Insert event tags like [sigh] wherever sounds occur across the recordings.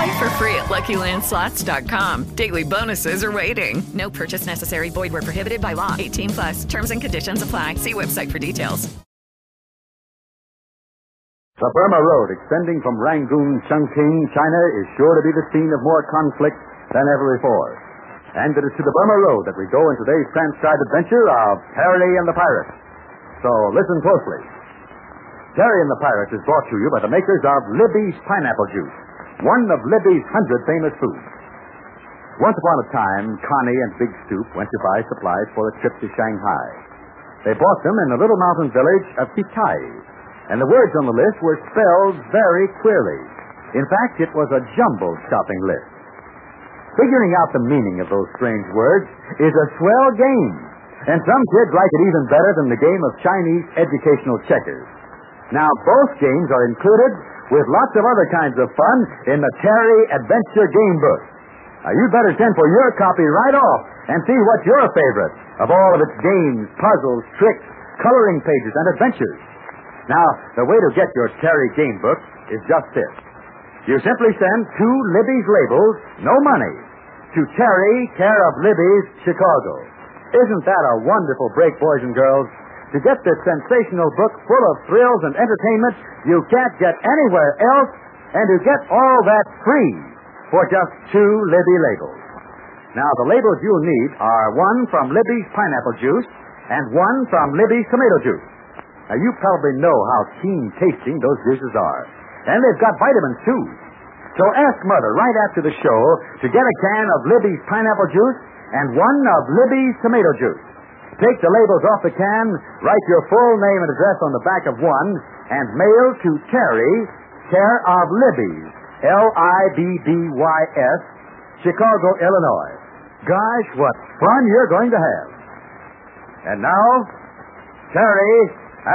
Play for free at LuckyLandSlots.com. Daily bonuses are waiting. No purchase necessary. Void where prohibited by law. 18 plus. Terms and conditions apply. See website for details. The Burma Road, extending from Rangoon, Chongqing, China, is sure to be the scene of more conflict than ever before. And it is to the Burma Road that we go in today's transcribed adventure of Terry and the Pirates. So listen closely. Terry and the Pirates is brought to you by the makers of Libby's Pineapple Juice, one of Libby's hundred famous foods. Once upon a time, Connie and Big Stoop went to buy supplies for a trip to Shanghai. They bought them in the little mountain village of Kitai, and the words on the list were spelled very queerly. In fact, it was a jumbled shopping list. Figuring out the meaning of those strange words is a swell game, and some kids like it even better than the game of Chinese educational checkers. Now, both games are included with lots of other kinds of fun in the Terry Adventure Game Book. Now, you'd better send for your copy right off and see what's your favorite of all of its games, puzzles, tricks, coloring pages, and adventures. Now, the way to get your Terry Game Book is just this. You simply send two Libby's labels, no money, to Terry, care of Libby's, Chicago. Isn't that a wonderful break, boys and girls? To get this sensational book full of thrills and entertainment you can't get anywhere else, and to get all that free for just two Libby labels. Now, the labels you'll need are one from Libby's pineapple juice and one from Libby's tomato juice. Now, you probably know how keen tasting those juices are. And they've got vitamins, too. So ask Mother right after the show to get a can of Libby's pineapple juice and one of Libby's tomato juice. Take the labels off the can, write your full name and address on the back of one, and mail to Terry, care of Libby's, L-I-B-B-Y-S, Chicago, Illinois. Gosh, what fun you're going to have. And now, Terry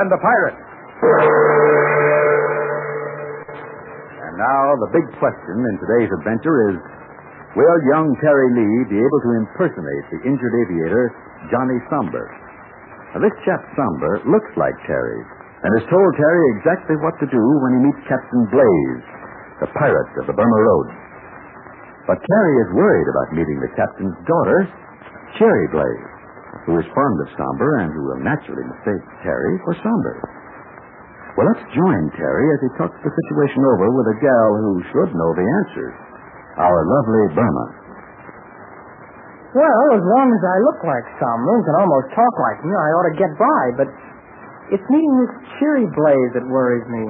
and the Pirates. And now, the big question in today's adventure is Will young Terry Lee be able to impersonate the injured aviator, Johnny Somber? Now, this chap Somber looks like Terry and has told Terry exactly what to do when he meets Captain Blaze, the pirate of the Burma Road. But Terry is worried about meeting the captain's daughter, Cherry Blaze, who is fond of Somber and who will naturally mistake Terry for Somber. Well, let's join Terry as he talks the situation over with a gal who should know the answers. Our lovely Burma. Well, as long as I look like Somber and can almost talk like him, I ought to get by, but it's meeting this cheery Blaze that worries me.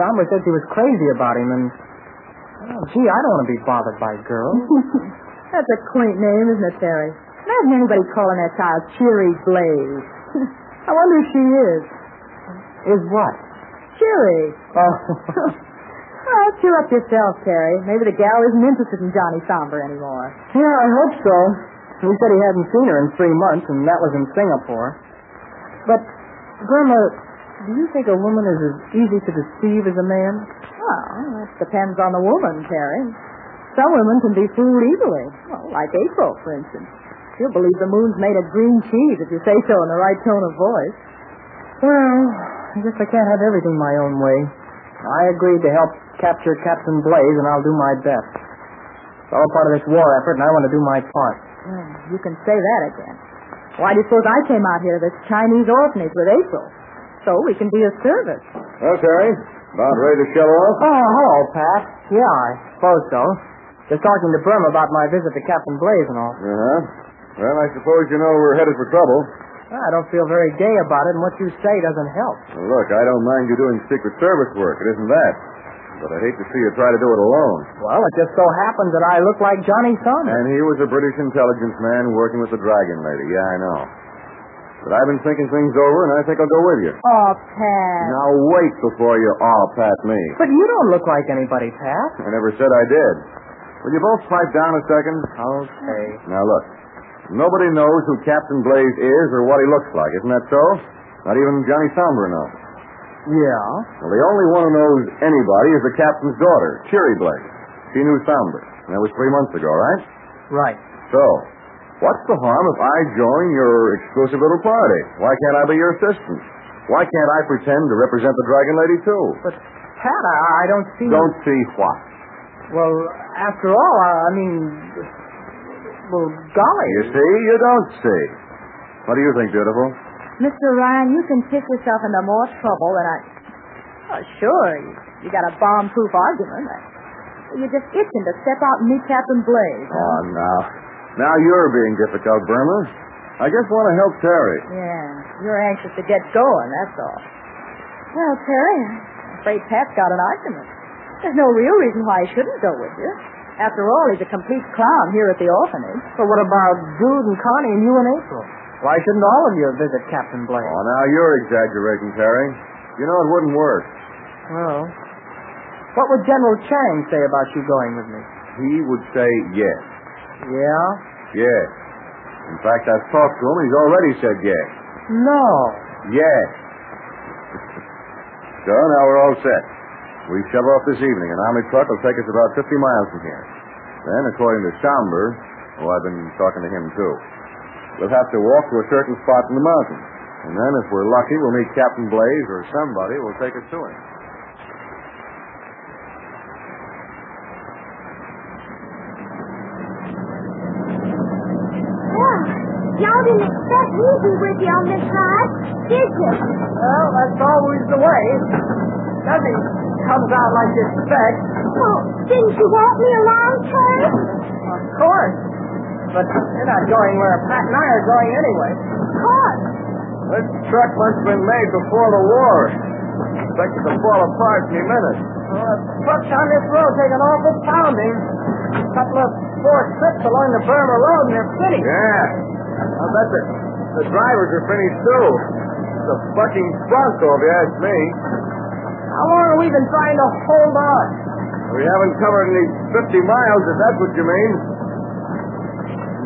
Somber said she was crazy about him, and, oh, gee, I don't want to be bothered by girls. [laughs] That's a quaint name, isn't it, Terry? Imagine anybody calling that child Cheery Blaze. I wonder who she is. Is what? Cheery. Oh, [laughs] Cheer up yourself, Terry. Maybe the gal isn't interested in Johnny Somber anymore. yeah, I hope so. He said he hadn't seen her in three months, and that was in Singapore. But, Grandma, do you think a woman is as easy to deceive as a man? Well, that depends on the woman, Terry. Some women can be fooled easily. Well, like April, for instance. She'll believe the moon's made of green cheese if you say so in the right tone of voice. Well, I guess I can't have everything my own way. I agreed to help capture Captain Blaze, and I'll do my best. It's all part of this war effort, and I want to do my part. Hmm, you can say that again. Why do you suppose I came out here to this Chinese orphanage with April? So we can be of service. Well, Terry, about ready to show off? Oh, hello, Pat. Yeah, I suppose so. Just talking to Burma about my visit to Captain Blaze and all. Uh-huh. Well, I suppose you know we're headed for trouble. I don't feel very gay about it, and what you say doesn't help. Well, look, I don't mind you doing Secret Service work. It isn't that. But I hate to see you try to do it alone. Well, it just so happens that I look like Johnny Saunders. And he was a British intelligence man working with the Dragon Lady. Yeah, I know. But I've been thinking things over, and I think I'll go with you. Oh, Pat. Now wait before you all pat me. But you don't look like anybody, Pat. I never said I did. Will you both pipe down a second? Okay. Now look, nobody knows who Captain Blaze is or what he looks like. Isn't that so? Not even Johnny Somber knows. Yeah? Well, the only one who knows anybody is the captain's daughter, Cheery Blaze. She knew Somber. And that was three months ago, right? Right. So, what's the harm if I join your exclusive little party? Why can't I be your assistant? Why can't I pretend to represent the Dragon Lady, too? But, Pat, I, I don't see... Don't see what? Well, after all, I, I mean... Well, golly. You see, you don't see. What do you think, beautiful? Mr. Ryan, you can pick yourself into more trouble than I. Oh, sure, you, you got a bomb-proof argument. You're just itching to step out and meet Captain Blaze. huh? Oh, now. Now you're being difficult, Burma. I just want to help Terry. Yeah, you're anxious to get going, that's all. Well, Terry, I'm afraid Pat's got an argument. There's no real reason why he shouldn't go with you. After all, he's a complete clown here at the orphanage. But what about Jude and Connie and you and April? Why shouldn't all of you visit Captain Blaze? Oh, now you're exaggerating, Terry. You know it wouldn't work. Well, what would General Chang say about you going with me? He would say yes. Yeah? Yes. In fact, I've talked to him. He's already said yes. No. Yes. [laughs] so now we're all set. We shove off this evening. An army truck will take us about 50 miles from here. Then, according to Somber, oh, I've been talking to him too, we'll have to walk to a certain spot in the mountains. And then, if we're lucky, we'll meet Captain Blaze or somebody who will take us to him. Well, y'all didn't expect me to be with you on this ride, did you? Well, that's always the way. Nothing comes out like you expect. Well, didn't you want me along, Terry? Of course. But you're not going where Pat and I are going anyway. Of course. This truck must have been made before the war. Expect it to fall apart any minute. Well, the trucks on this road take an awful pounding. A couple of four trips along the Burma Road and they're finished. Yeah. I'll bet the, the drivers are finished too. It's a fucking bronco, if you ask me. How long have we been trying to hold on? We haven't covered any 50 miles, if that's what you mean.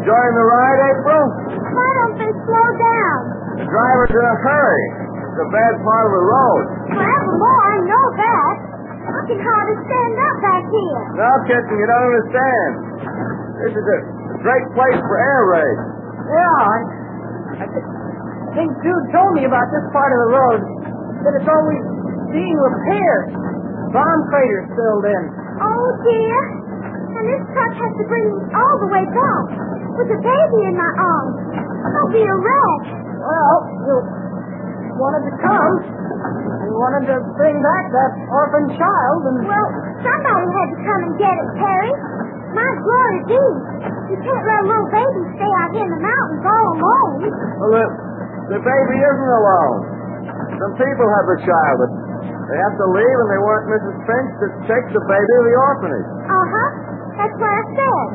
Enjoying the ride, April? Why don't they slow down? The driver's in a hurry. It's a bad part of the road. Forevermore, I know that. I can hardly stand up back here. Now, Captain, you don't understand. This is a, a great place for air raids. Yeah, I, I, I think Jude told me about this part of the road. That it's always being repaired. Bomb craters filled in. Oh, dear. And this truck has to bring me all the way back with a baby in my arms. I'll be a wreck. Well, you wanted to come. You wanted to bring back that orphan child, and Well, somebody had to come and get it, Terry. My glory be. You can't let a little baby stay out here in the mountains all alone. Well, the, the baby isn't alone. Some people have the child, but they have to leave, and they want Mrs. Finch to take the baby to the orphanage. Uh-huh. That's what I said.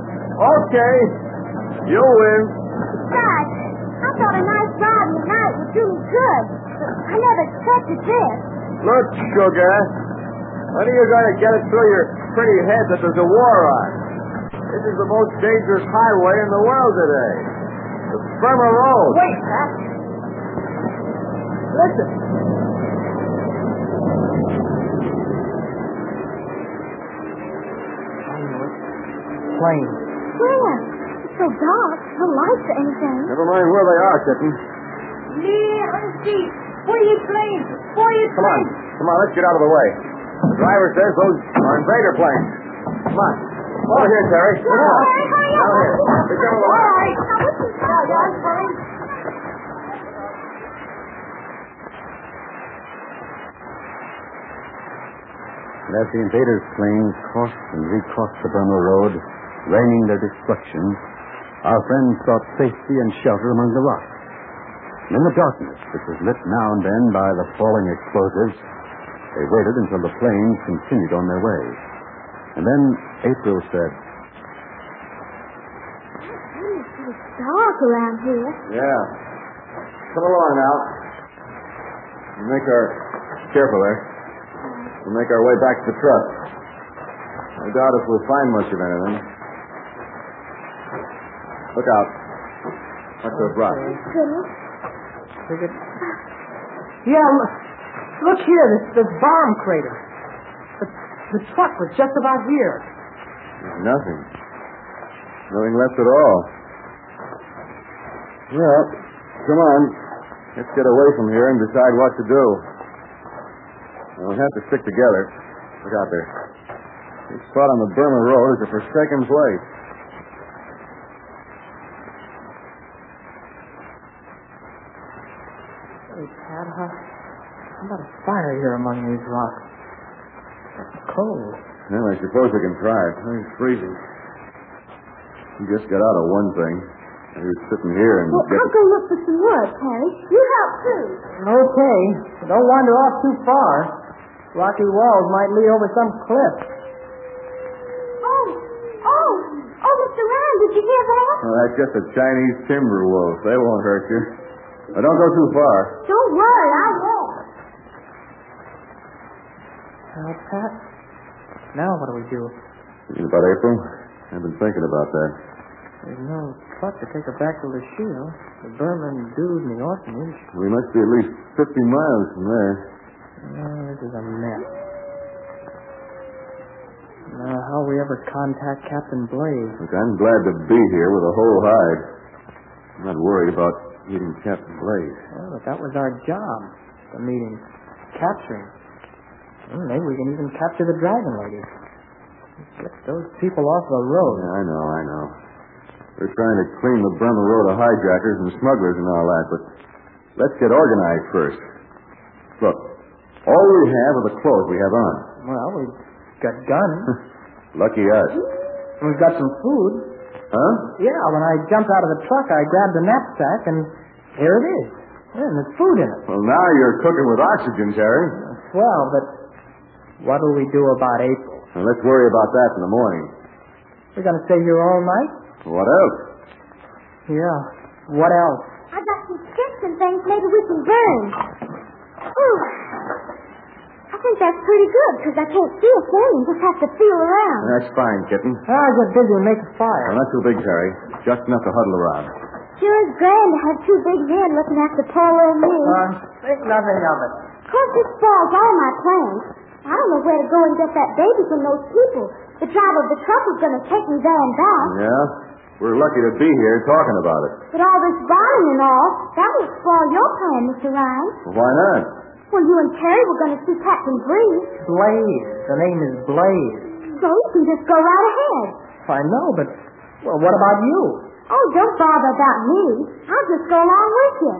[laughs] okay. You win. Gosh, I thought a nice ride in the night would do me good. But I never expected this. Look, Sugar. When are you going to get it through your pretty head that there's a war on? This is the most dangerous highway in the world today. The Burma Road. wait, Pat. Listen. Plane. Where? It's so dark. No lights or anything. Never mind where they are, Kitten. Near and deep. For your plane. For your Come on. Come on, let's get out of the way. The driver says those are invader planes. Come on. Over here, Terry. Come on. Hurry, hurry up. Down here. Be careful of the All line. right. Now, what's this Terry? And as the invaders' planes crossed and recrossed the Burma Road, raining their destruction, our friends sought safety and shelter among the rocks. And in the darkness, which was lit now and then by the falling explosives, they waited until the planes continued on their way. And then April said, It's dark around here. Yeah. Come along now. We'll make our... Careful there. We'll make our way back to the truck. I doubt if we'll find much of anything. Look out. Those rocks. Goodness. Is it... Yeah, look, look here, this, this bomb crater. The, the truck was just about here. Nothing. Nothing left at all. Well, come on. Let's get away from here and decide what to do. We'll have to stick together. Look out there. This spot on the Burma Road is a forsaken place. Hey, Pat, how, how about a fire here among these rocks? It's cold. Well, I suppose we can try it. It's freezing. You just got out of one thing. You're sitting here and Well, get... I'll go look for some wood, Terry. You help too. Okay, don't wander off too far. Rocky walls might lead over some cliff. Oh, oh, oh, Mr. Ryan, did you hear that? Well, that's just a Chinese timber wolf. They won't hurt you. But don't go too far. Don't worry, I won't. Well, Pat, now what do we do? Thinking about April? I've been thinking about that. There's no truck to take her back to Lachille. The Burman dude in the orphanage. We must be at least 50 miles from there. Oh, this is a mess. Now, how we ever contact Captain Blaze? Look, I'm glad to be here with a whole hide. I'm not worried about meeting Captain Blaze. Well, but that was our job. The meeting. Capturing. Well, maybe we can even capture the dragon lady. Get those people off the road. Yeah, I know, I know. We're trying to clean the Burma Road of hijackers and smugglers and all that, but let's get organized first. Look, all we have are the clothes we have on. Well, we've got guns. [laughs] Lucky us. We've got some food. Huh? Yeah, when I jumped out of the truck, I grabbed a knapsack, and here it is. Yeah, and there's food in it. Well, now you're cooking with oxygen, Terry. Well, but what do we do about April? Now, let's worry about that in the morning. We're going to stay here all night? What else? Yeah. What else? I got some sticks and things maybe we can burn. Ooh. I think that's pretty good because I can't see a thing just have to feel around. That's fine, kitten. I'll get busy and make a fire. Well, not too big, Terry. Just enough to huddle around. Sure is grand to have two big men looking after poor old me. Uh, think nothing of it. Of course, this spoils all my plans. I don't know where to go and get that baby from those people. The driver of the truck is going to take me there and back. Yeah? We're lucky to be here talking about it. But all this bombing and all, that will spoil your plan, Mr. Ryan. Well, why not? Well, you and Terry were going to see Captain Breeze. Blaze. The name is Blaze. So you can just go right ahead. I know, but well, what about you? Oh, don't bother about me. I'll just go along with you.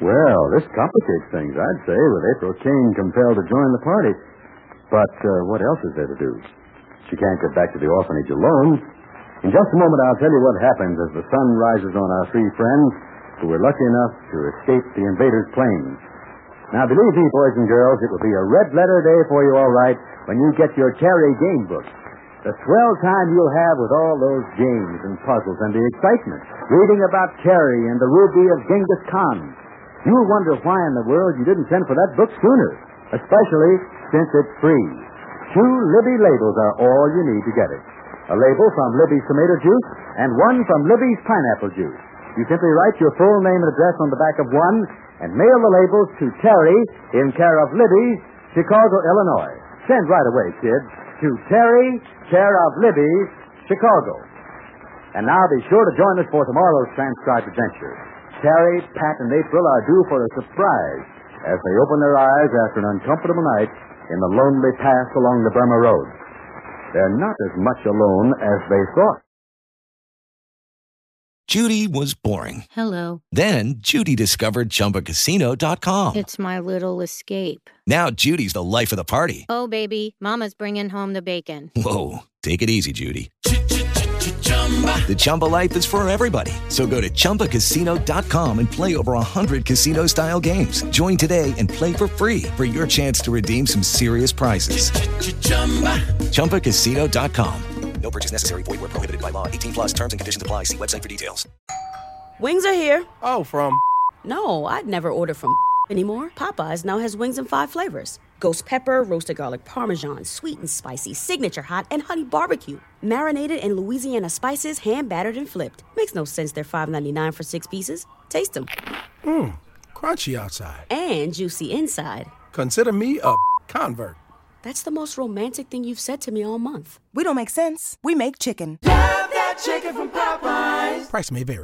Well, this complicates things, I'd say, with April Kane compelled to join the party. But uh, what else is there to do? She can't get back to the orphanage alone. In just a moment, I'll tell you what happens as the sun rises on our three friends who were lucky enough to escape the invaders' planes. Now, believe me, boys and girls, it will be a red letter day for you, all right, when you get your Terry game book. The swell time you'll have with all those games and puzzles and the excitement, reading about Terry and the ruby of Genghis Khan. You'll wonder why in the world you didn't send for that book sooner, especially since it's free. Two Libby labels are all you need to get it. A label from Libby's tomato juice and one from Libby's pineapple juice. You simply write your full name and address on the back of one and mail the labels to Terry in care of Libby, Chicago, Illinois. Send right away, kids, to Terry, care of Libby, Chicago. And now be sure to join us for tomorrow's transcribed adventure. Terry, Pat, and April are due for a surprise as they open their eyes after an uncomfortable night in the lonely pass along the Burma Road. They're not as much alone as they thought. Judy was boring. Hello. Then Judy discovered ChumbaCasino.com. It's my little escape. Now Judy's the life of the party. Oh, baby, Mama's bringing home the bacon. Whoa, take it easy, Judy. The Chumba life is for everybody. So go to ChumbaCasino.com and play over 100 casino style games. Join today and play for free for your chance to redeem some serious prizes. ChumbaCasino.com. No purchase necessary. Void where prohibited by law. 18 plus terms and conditions apply. See website for details. Wings are here. Oh, from? No, I'd never order from [laughs] anymore. Popeyes now has wings in five flavors ghost pepper, roasted garlic parmesan, sweet and spicy, signature hot, and honey barbecue. Marinated in Louisiana spices, hand battered and flipped. Makes no sense they're $5.99 for six pieces. Taste them. Mmm, crunchy outside. And juicy inside. Consider me a convert. That's the most romantic thing you've said to me all month. We don't make sense. We make chicken. Love that chicken from Popeyes. Price may vary.